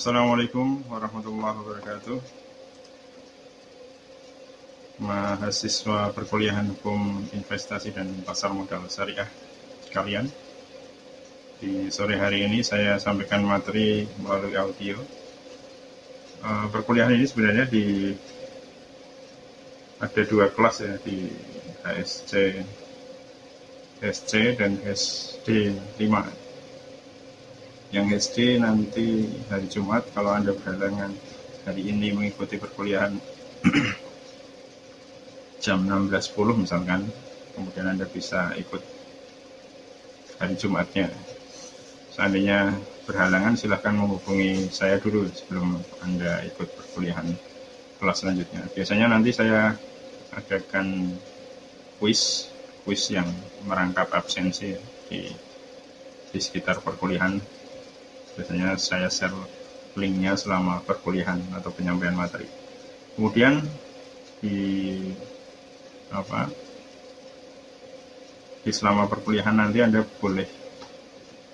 Assalamualaikum warahmatullahi wabarakatuh. Mahasiswa perkuliahan hukum investasi dan pasar modal syariah sekalian. Di sore hari ini saya sampaikan materi melalui audio. Uh, perkuliahan ini sebenarnya di ada dua kelas ya di HSC SC dan SD 5 yang SD nanti hari Jumat kalau Anda berhalangan hari ini mengikuti perkuliahan jam 16.10 misalkan kemudian Anda bisa ikut hari Jumatnya. Seandainya berhalangan silahkan menghubungi saya dulu sebelum Anda ikut perkuliahan kelas selanjutnya. Biasanya nanti saya adakan kuis kuis yang merangkap absensi di di sekitar perkuliahan biasanya saya share linknya selama perkuliahan atau penyampaian materi. Kemudian di apa di selama perkuliahan nanti anda boleh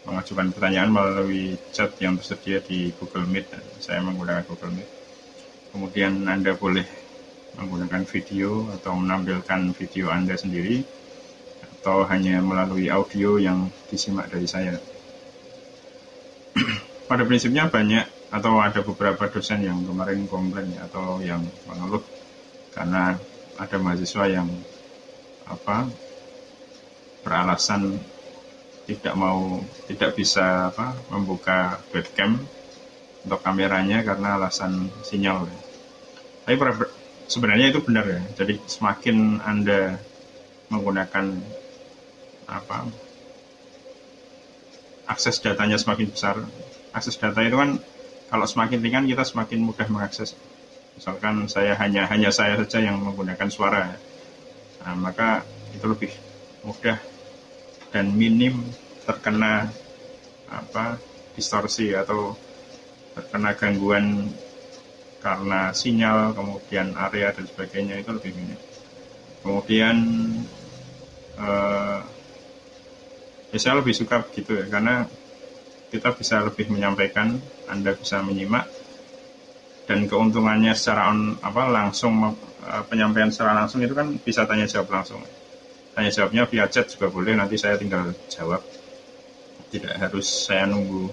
mengajukan pertanyaan melalui chat yang tersedia di Google Meet. Saya menggunakan Google Meet. Kemudian anda boleh menggunakan video atau menampilkan video anda sendiri atau hanya melalui audio yang disimak dari saya pada prinsipnya banyak atau ada beberapa dosen yang kemarin komplain ya, atau yang mengeluh karena ada mahasiswa yang apa beralasan tidak mau tidak bisa apa membuka webcam untuk kameranya karena alasan sinyal. Tapi sebenarnya itu benar ya. Jadi semakin anda menggunakan apa akses datanya semakin besar, akses data itu kan kalau semakin ringan kita semakin mudah mengakses. Misalkan saya hanya hanya saya saja yang menggunakan suara, nah, maka itu lebih mudah dan minim terkena apa distorsi atau terkena gangguan karena sinyal, kemudian area dan sebagainya itu lebih minim. Kemudian eh, ya saya lebih suka begitu ya karena kita bisa lebih menyampaikan, Anda bisa menyimak dan keuntungannya secara on, apa langsung eh, penyampaian secara langsung itu kan bisa tanya jawab langsung. Tanya jawabnya via chat juga boleh, nanti saya tinggal jawab. Tidak harus saya nunggu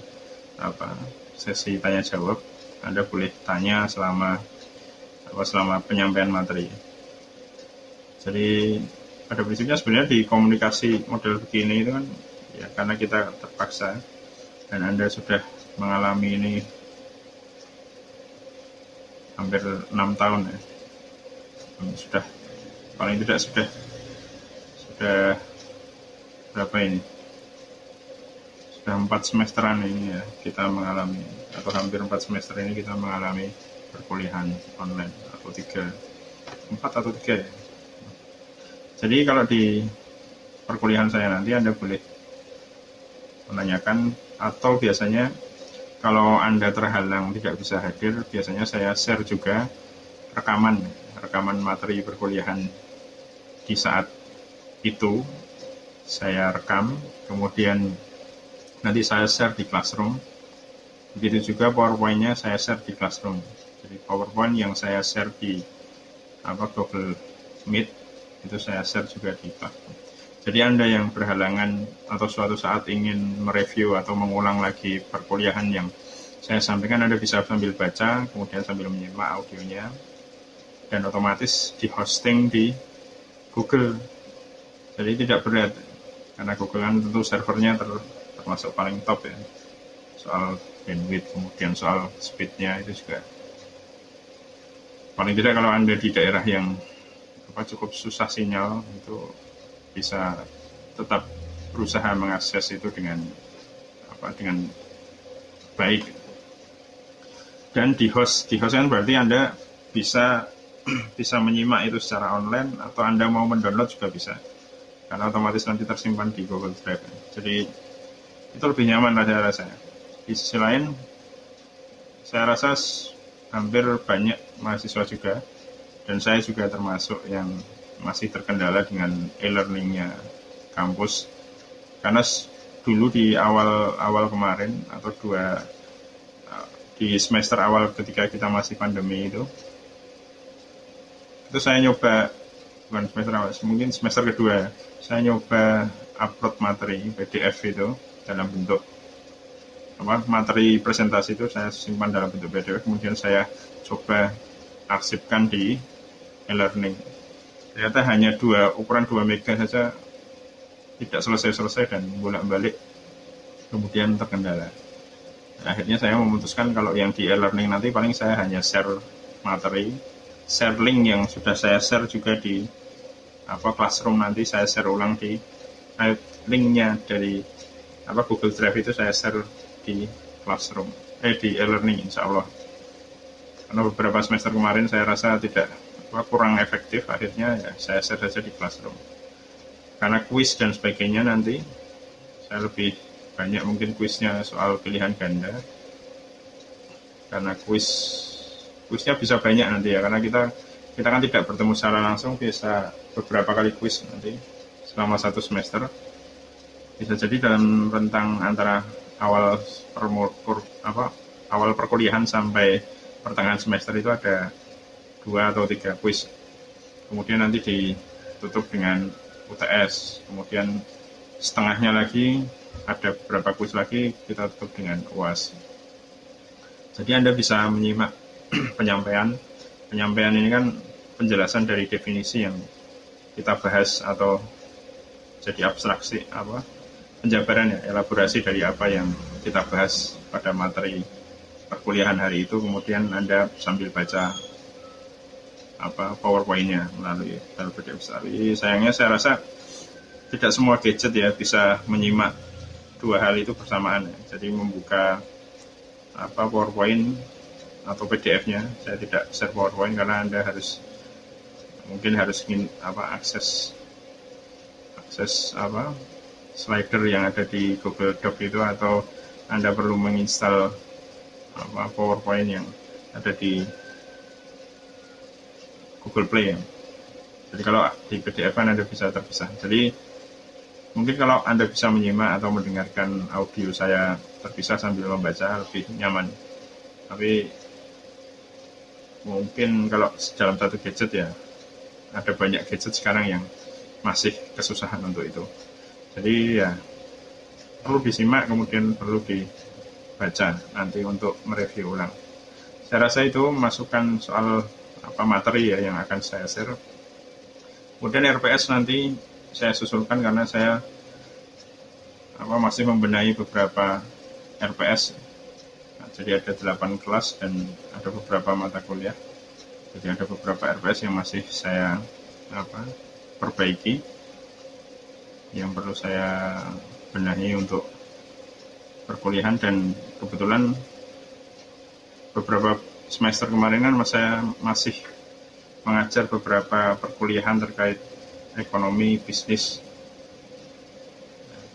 apa sesi tanya jawab. Anda boleh tanya selama apa selama penyampaian materi. Jadi pada prinsipnya sebenarnya di komunikasi model begini itu kan ya karena kita terpaksa dan Anda sudah mengalami ini hampir enam tahun ya. Sudah paling tidak sudah sudah berapa ini? Sudah empat semesteran ini ya kita mengalami atau hampir empat semester ini kita mengalami perkuliahan online atau tiga empat atau tiga ya. Jadi kalau di perkuliahan saya nanti anda boleh menanyakan atau biasanya kalau Anda terhalang tidak bisa hadir, biasanya saya share juga rekaman rekaman materi perkuliahan di saat itu saya rekam, kemudian nanti saya share di Classroom. Begitu juga PowerPoint-nya saya share di Classroom. Jadi PowerPoint yang saya share di apa Google Meet itu saya share juga di Classroom. Jadi Anda yang berhalangan atau suatu saat ingin mereview atau mengulang lagi perkuliahan yang saya sampaikan Anda bisa sambil baca, kemudian sambil menyimak audionya, dan otomatis di hosting di Google. Jadi tidak berat, karena Google kan tentu servernya ter, termasuk paling top ya. Soal bandwidth, kemudian soal speednya itu juga. Paling tidak kalau Anda di daerah yang apa cukup susah sinyal itu bisa tetap berusaha mengakses itu dengan apa dengan baik. Dan di host di host kan berarti anda bisa bisa menyimak itu secara online atau anda mau mendownload juga bisa. Karena otomatis nanti tersimpan di Google Drive. Jadi itu lebih nyaman lah saya rasanya di sisi lain saya rasa hampir banyak mahasiswa juga. Dan saya juga termasuk yang masih terkendala dengan e-learningnya kampus. Karena dulu di awal awal kemarin atau dua di semester awal ketika kita masih pandemi itu itu saya nyoba bukan semester awal mungkin semester kedua saya nyoba upload materi PDF itu dalam bentuk apa materi presentasi itu saya simpan dalam bentuk PDF kemudian saya coba arsipkan di e-learning ternyata hanya dua ukuran 2 mega saja tidak selesai-selesai dan bolak-balik kemudian terkendala. Akhirnya saya memutuskan kalau yang di e-learning nanti paling saya hanya share materi share link yang sudah saya share juga di apa classroom nanti saya share ulang di eh, linknya dari apa Google Drive itu saya share di classroom eh di e-learning insya Allah. Karena beberapa semester kemarin saya rasa tidak kurang efektif akhirnya ya saya share saja di classroom. Karena kuis dan sebagainya nanti saya lebih banyak mungkin kuisnya soal pilihan ganda. Karena kuis kuisnya bisa banyak nanti ya karena kita kita kan tidak bertemu secara langsung bisa beberapa kali kuis nanti selama satu semester. Bisa jadi dalam rentang antara awal permur, apa awal perkuliahan sampai pertengahan semester itu ada dua atau tiga kuis kemudian nanti ditutup dengan UTS kemudian setengahnya lagi ada beberapa kuis lagi kita tutup dengan UAS. Jadi Anda bisa menyimak penyampaian. Penyampaian ini kan penjelasan dari definisi yang kita bahas atau jadi abstraksi apa penjabaran ya elaborasi dari apa yang kita bahas pada materi perkuliahan hari itu kemudian Anda sambil baca apa powerpointnya melalui PDF sayangnya saya rasa tidak semua gadget ya bisa menyimak dua hal itu bersamaan ya. Jadi membuka apa PowerPoint atau PDF-nya. Saya tidak share PowerPoint karena Anda harus mungkin harus ingin apa akses akses apa slider yang ada di Google Doc itu atau Anda perlu menginstal apa PowerPoint yang ada di Google Play ya. Jadi kalau di PDF kan Anda bisa terpisah. Jadi Mungkin kalau Anda bisa menyimak atau mendengarkan audio saya terpisah sambil membaca lebih nyaman. Tapi mungkin kalau dalam satu gadget ya ada banyak gadget sekarang yang masih kesusahan untuk itu. Jadi ya perlu disimak kemudian perlu dibaca nanti untuk mereview ulang. Saya rasa itu masukan soal apa materi ya yang akan saya share. Kemudian RPS nanti saya susulkan karena saya apa masih membenahi beberapa RPS. Nah, jadi ada 8 kelas dan ada beberapa mata kuliah. Jadi ada beberapa RPS yang masih saya apa perbaiki yang perlu saya benahi untuk perkuliahan dan kebetulan beberapa semester kemarin kan saya masih mengajar beberapa perkuliahan terkait ekonomi, bisnis.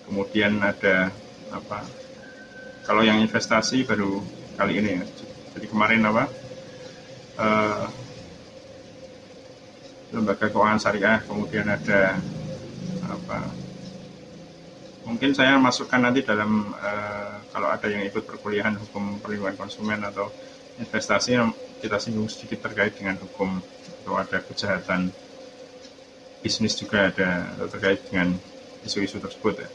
Kemudian ada apa? Kalau yang investasi baru kali ini ya. Jadi kemarin apa? Uh, lembaga keuangan syariah, kemudian ada apa? Mungkin saya masukkan nanti dalam uh, kalau ada yang ikut perkuliahan hukum perlindungan konsumen atau investasi yang kita singgung sedikit terkait dengan hukum atau ada kejahatan bisnis juga ada terkait dengan isu-isu tersebut ya.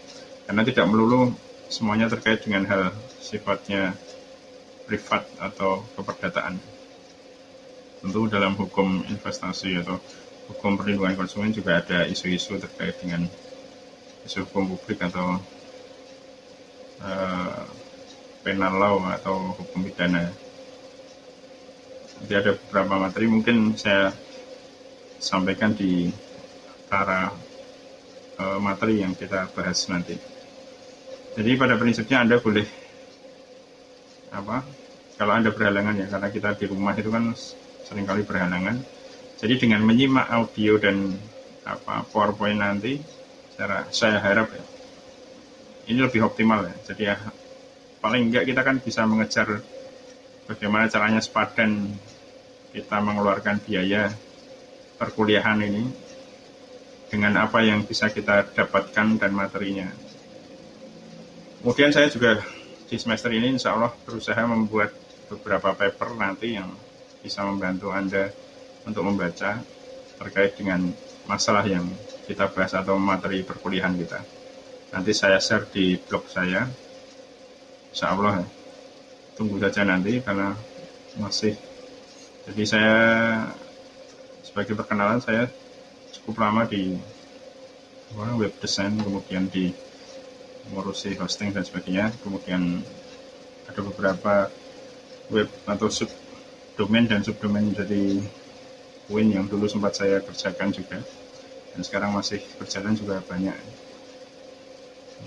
Karena tidak melulu semuanya terkait dengan hal sifatnya privat atau keperdataan. Tentu dalam hukum investasi atau hukum perlindungan konsumen juga ada isu-isu terkait dengan isu hukum publik atau uh, penal law atau hukum pidana. Jadi ada beberapa materi mungkin saya sampaikan di antara uh, materi yang kita bahas nanti. Jadi pada prinsipnya Anda boleh apa? Kalau Anda berhalangan ya karena kita di rumah itu kan sering kali berhalangan. Jadi dengan menyimak audio dan apa PowerPoint nanti cara saya harap ya ini lebih optimal ya. Jadi ya paling enggak kita kan bisa mengejar bagaimana caranya sepadan kita mengeluarkan biaya perkuliahan ini dengan apa yang bisa kita dapatkan dan materinya. Kemudian saya juga di semester ini insya Allah berusaha membuat beberapa paper nanti yang bisa membantu Anda untuk membaca terkait dengan masalah yang kita bahas atau materi perkuliahan kita. Nanti saya share di blog saya. Insya Allah tunggu saja nanti karena masih jadi saya sebagai perkenalan saya cukup lama di web design kemudian di mengurusi hosting dan sebagainya. Kemudian ada beberapa web atau sub domain dan subdomain dari Win yang dulu sempat saya kerjakan juga. Dan sekarang masih berjalan juga banyak.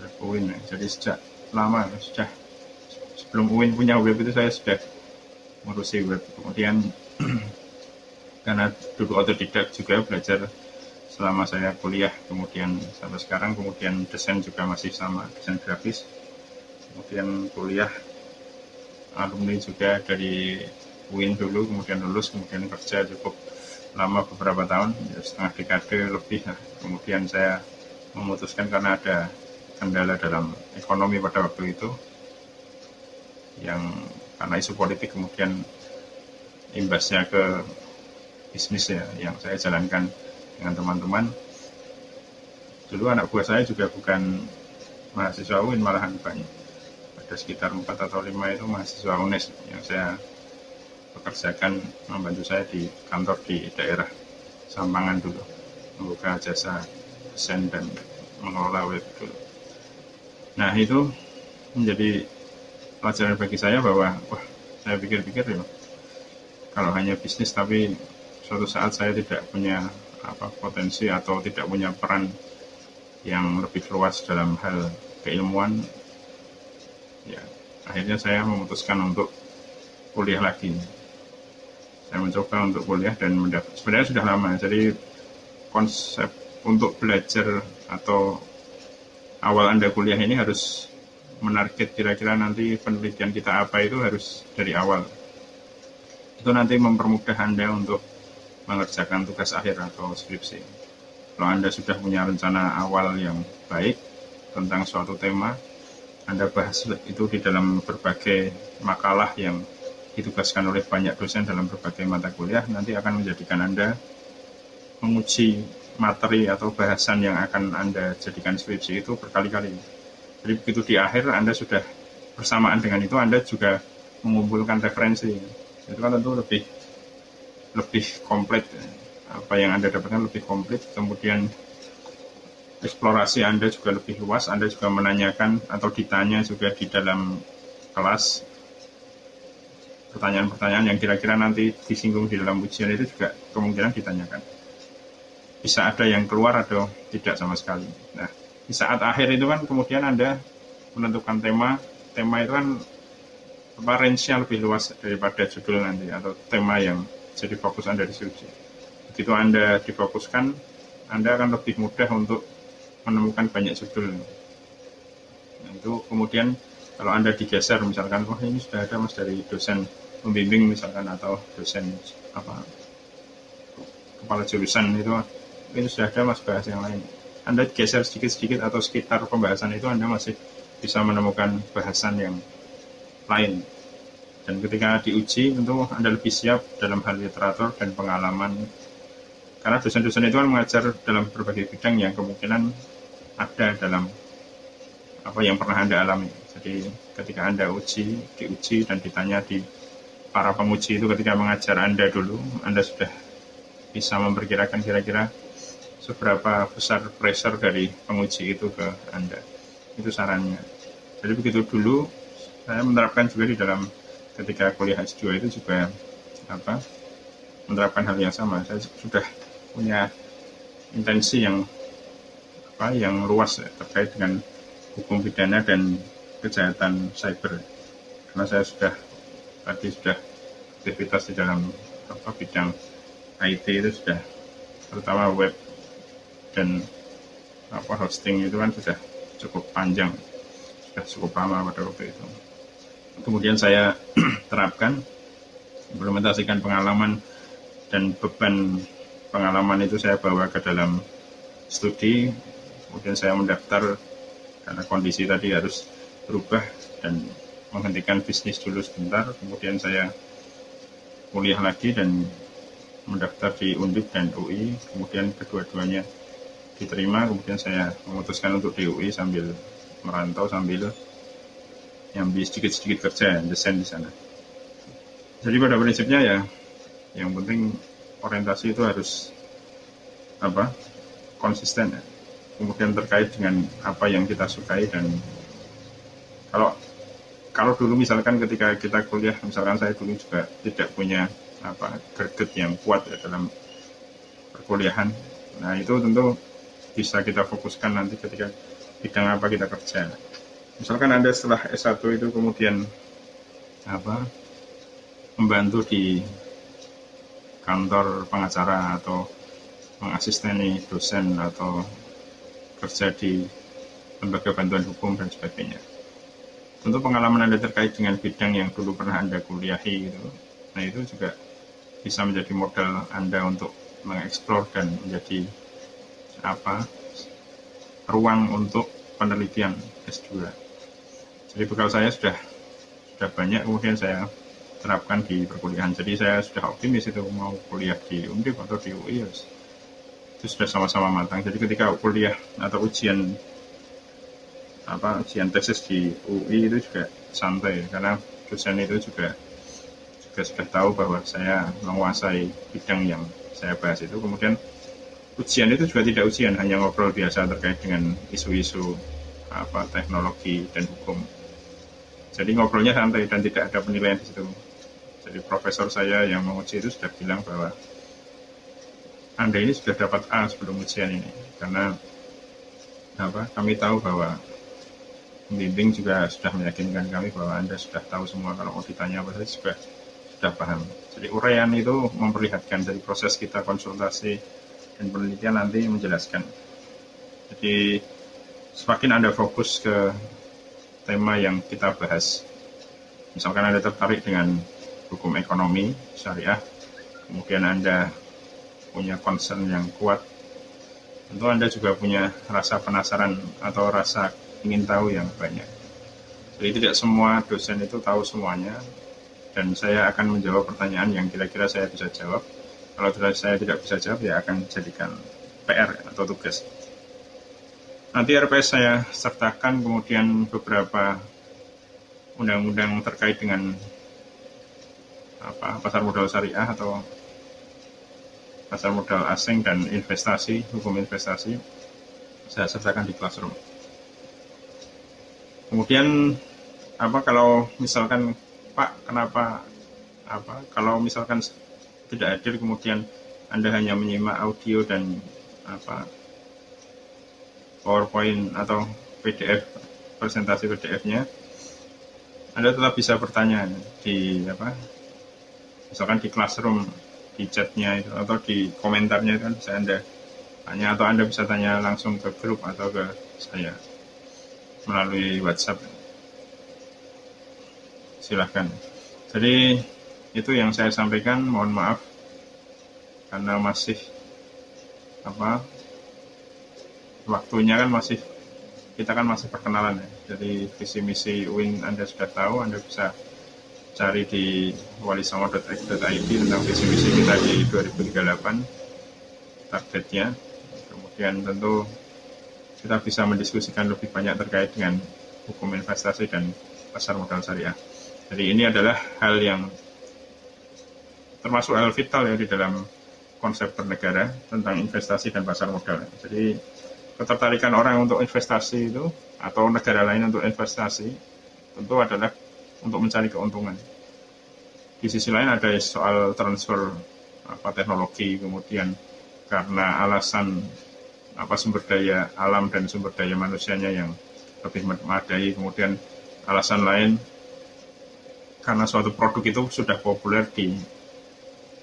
Web Win jadi sejak lama sudah sebelum Win punya web itu saya sudah mengurusi web. Kemudian karena dulu otodidak juga belajar selama saya kuliah kemudian sampai sekarang kemudian desain juga masih sama desain grafis kemudian kuliah alumni juga dari UIN dulu kemudian lulus kemudian kerja cukup lama beberapa tahun ya setengah dekade lebih nah. kemudian saya memutuskan karena ada kendala dalam ekonomi pada waktu itu yang karena isu politik kemudian imbasnya ke bisnis ya yang saya jalankan dengan teman-teman. Dulu anak buah saya juga bukan mahasiswa UIN, malahan banyak. Ada sekitar 4 atau 5 itu mahasiswa UNES yang saya pekerjakan membantu saya di kantor di daerah Sampangan dulu. Membuka jasa desain dan mengelola web dulu. Nah itu menjadi pelajaran bagi saya bahwa wah saya pikir-pikir ya kalau hanya bisnis tapi suatu saat saya tidak punya apa potensi atau tidak punya peran yang lebih luas dalam hal keilmuan ya akhirnya saya memutuskan untuk kuliah lagi. Saya mencoba untuk kuliah dan mendapat sebenarnya sudah lama jadi konsep untuk belajar atau awal anda kuliah ini harus menarget kira-kira nanti penelitian kita apa itu harus dari awal itu nanti mempermudah anda untuk mengerjakan tugas akhir atau skripsi. Kalau Anda sudah punya rencana awal yang baik tentang suatu tema, Anda bahas itu di dalam berbagai makalah yang ditugaskan oleh banyak dosen dalam berbagai mata kuliah, nanti akan menjadikan Anda menguji materi atau bahasan yang akan Anda jadikan skripsi itu berkali-kali. Jadi begitu di akhir Anda sudah bersamaan dengan itu Anda juga mengumpulkan referensi. Itu kan tentu lebih lebih komplit. Apa yang anda dapatkan lebih komplit kemudian eksplorasi anda juga lebih luas. Anda juga menanyakan atau ditanya juga di dalam kelas pertanyaan-pertanyaan yang kira-kira nanti disinggung di dalam ujian itu juga kemungkinan ditanyakan. Bisa ada yang keluar atau tidak sama sekali. Nah di saat akhir itu kan kemudian anda menentukan tema. Tema itu kan apa range-nya lebih luas daripada judul nanti atau tema yang jadi fokus Anda di. Begitu Anda difokuskan, Anda akan lebih mudah untuk menemukan banyak judul. Nah, itu kemudian kalau Anda digeser misalkan, wah ini sudah ada mas dari dosen pembimbing misalkan atau dosen apa kepala jurusan itu itu sudah ada mas bahas yang lain. Anda geser sedikit-sedikit atau sekitar pembahasan itu Anda masih bisa menemukan bahasan yang lain dan ketika diuji tentu Anda lebih siap dalam hal literatur dan pengalaman. Karena dosen-dosen itu kan mengajar dalam berbagai bidang yang kemungkinan ada dalam apa yang pernah Anda alami. Jadi ketika Anda uji, diuji dan ditanya di para penguji itu ketika mengajar Anda dulu, Anda sudah bisa memperkirakan kira-kira seberapa besar pressure dari penguji itu ke Anda. Itu sarannya. Jadi begitu dulu saya menerapkan juga di dalam ketika kuliah S2 itu juga apa menerapkan hal yang sama. Saya sudah punya intensi yang apa yang luas ya, terkait dengan hukum pidana dan kejahatan cyber. Karena saya sudah tadi sudah aktivitas di dalam apa bidang IT itu sudah terutama web dan apa hosting itu kan sudah cukup panjang sudah cukup lama pada waktu itu kemudian saya terapkan implementasikan pengalaman dan beban pengalaman itu saya bawa ke dalam studi. Kemudian saya mendaftar karena kondisi tadi harus berubah dan menghentikan bisnis dulu sebentar, kemudian saya kuliah lagi dan mendaftar di Undip dan UI, kemudian kedua-duanya diterima, kemudian saya memutuskan untuk di UI sambil merantau sambil nyambi sedikit-sedikit kerja desain di sana. Jadi pada prinsipnya ya yang penting orientasi itu harus apa konsisten ya. Kemudian terkait dengan apa yang kita sukai dan kalau kalau dulu misalkan ketika kita kuliah, misalkan saya dulu juga tidak punya apa greget yang kuat ya dalam perkuliahan. Nah itu tentu bisa kita fokuskan nanti ketika bidang apa kita kerja. Misalkan Anda setelah S1 itu kemudian apa membantu di kantor pengacara atau mengasisteni dosen atau kerja di lembaga bantuan hukum dan sebagainya tentu pengalaman Anda terkait dengan bidang yang dulu pernah Anda kuliahi gitu. Nah, itu juga bisa menjadi modal Anda untuk mengeksplor dan menjadi apa ruang untuk penelitian S2. Jadi bekal saya sudah sudah banyak kemudian saya terapkan di perkuliahan. Jadi saya sudah optimis itu mau kuliah di Undip atau di UI itu sudah sama-sama matang. Jadi ketika kuliah atau ujian apa ujian tesis di UI itu juga santai karena dosen itu juga juga sudah tahu bahwa saya menguasai bidang yang saya bahas itu kemudian ujian itu juga tidak ujian hanya ngobrol biasa terkait dengan isu-isu apa teknologi dan hukum jadi ngobrolnya santai dan tidak ada penilaian di situ jadi profesor saya yang menguji itu sudah bilang bahwa anda ini sudah dapat A sebelum ujian ini karena apa kami tahu bahwa Bimbing juga sudah meyakinkan kami bahwa Anda sudah tahu semua kalau mau ditanya apa saja sudah sudah paham. Jadi uraian itu memperlihatkan dari proses kita konsultasi dan penelitian nanti menjelaskan. Jadi semakin Anda fokus ke tema yang kita bahas, misalkan Anda tertarik dengan hukum ekonomi syariah, kemudian Anda punya concern yang kuat, tentu Anda juga punya rasa penasaran atau rasa ingin tahu yang banyak. Jadi tidak semua dosen itu tahu semuanya, dan saya akan menjawab pertanyaan yang kira-kira saya bisa jawab. Kalau saya tidak bisa jawab, ya akan jadikan PR atau tugas. Nanti RPS saya sertakan kemudian beberapa undang-undang terkait dengan apa pasar modal syariah atau pasar modal asing dan investasi, hukum investasi, saya sertakan di classroom. Kemudian apa kalau misalkan Pak kenapa apa kalau misalkan tidak hadir kemudian Anda hanya menyimak audio dan apa PowerPoint atau PDF presentasi PDF-nya Anda tetap bisa bertanya di apa misalkan di classroom di chatnya itu atau di komentarnya kan bisa Anda tanya atau Anda bisa tanya langsung ke grup atau ke saya melalui WhatsApp. Silahkan. Jadi itu yang saya sampaikan. Mohon maaf karena masih apa waktunya kan masih kita kan masih perkenalan ya. Jadi visi misi UIN Anda sudah tahu, Anda bisa cari di walisongo.x.id tentang visi misi kita di 2038 targetnya. Kemudian tentu kita bisa mendiskusikan lebih banyak terkait dengan hukum investasi dan pasar modal syariah. Jadi ini adalah hal yang termasuk hal vital ya di dalam konsep bernegara tentang investasi dan pasar modal. Jadi ketertarikan orang untuk investasi itu atau negara lain untuk investasi tentu adalah untuk mencari keuntungan. Di sisi lain ada soal transfer apa teknologi kemudian karena alasan apa sumber daya alam dan sumber daya manusianya yang lebih memadai. Kemudian alasan lain karena suatu produk itu sudah populer di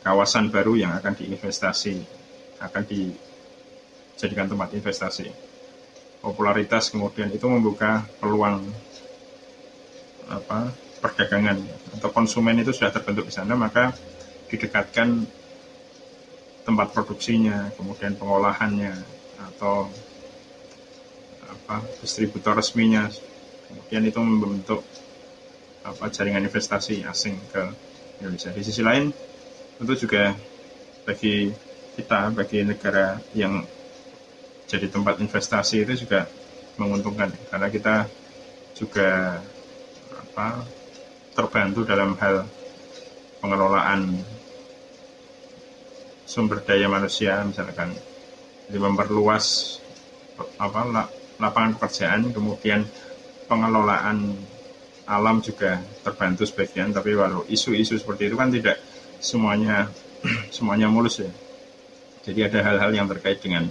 kawasan baru yang akan diinvestasi, akan dijadikan tempat investasi. Popularitas kemudian itu membuka peluang apa perdagangan atau konsumen itu sudah terbentuk di sana maka didekatkan tempat produksinya, kemudian pengolahannya, atau apa distributor resminya kemudian itu membentuk apa jaringan investasi asing ke Indonesia. Di sisi lain tentu juga bagi kita, bagi negara yang jadi tempat investasi itu juga menguntungkan. Karena kita juga apa terbantu dalam hal pengelolaan sumber daya manusia misalkan. Jadi memperluas apa lapangan pekerjaan kemudian pengelolaan alam juga terbantu sebagian. Tapi walau isu-isu seperti itu kan tidak semuanya semuanya mulus ya. Jadi ada hal-hal yang terkait dengan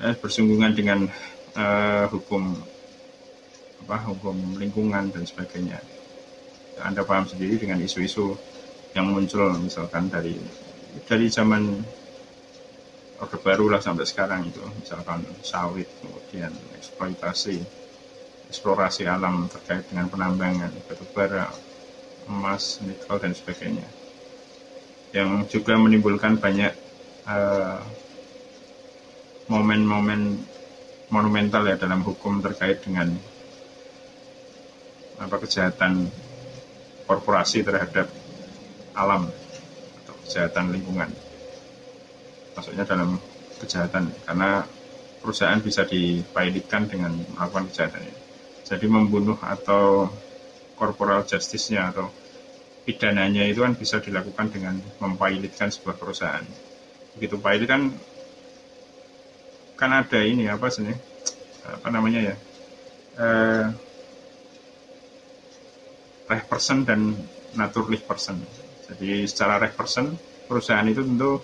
eh, bersinggungan dengan eh, hukum apa hukum lingkungan dan sebagainya. Anda paham sendiri dengan isu-isu yang muncul misalkan dari dari zaman Orde Baru lah sampai sekarang itu. Misalkan sawit kemudian eksploitasi eksplorasi alam terkait dengan penambangan batu bara emas nikel dan sebagainya. Yang juga menimbulkan banyak uh, momen-momen monumental ya dalam hukum terkait dengan apa kejahatan korporasi terhadap alam atau kejahatan lingkungan. Maksudnya dalam kejahatan karena perusahaan bisa dipilotkan dengan melakukan kejahatan jadi membunuh atau corporal justice-nya atau pidananya itu kan bisa dilakukan dengan mempilotkan sebuah perusahaan. Begitu pilot kan kan ada ini apa sih apa namanya ya? Eh, reh person dan naturally person. Jadi secara reh person perusahaan itu tentu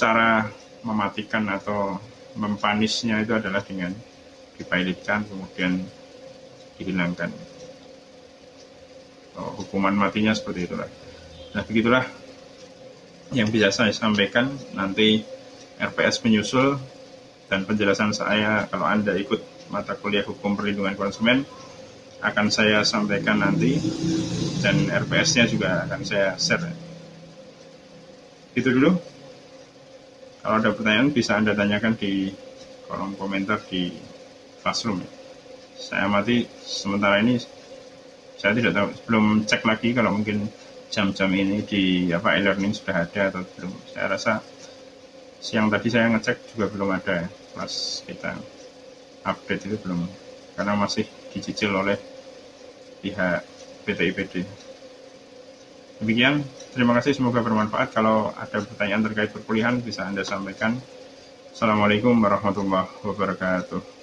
cara mematikan atau mempanisnya itu adalah dengan dipilotkan kemudian dihilangkan. Oh, hukuman matinya seperti itulah. Nah begitulah yang bisa saya sampaikan. Nanti RPS menyusul dan penjelasan saya kalau Anda ikut mata kuliah hukum perlindungan konsumen akan saya sampaikan nanti dan RPS-nya juga akan saya share. Itu dulu. Kalau ada pertanyaan bisa Anda tanyakan di kolom komentar di Classroom. Saya mati sementara ini saya tidak tahu belum cek lagi kalau mungkin jam-jam ini di apa e-learning sudah ada atau belum saya rasa siang tadi saya ngecek juga belum ada kelas kita update itu belum. Karena masih dicicil oleh pihak PT IPD demikian terima kasih semoga bermanfaat. Kalau ada pertanyaan terkait perkuliahan bisa anda sampaikan. Assalamualaikum warahmatullahi wabarakatuh